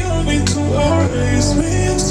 I'm gonna erase me.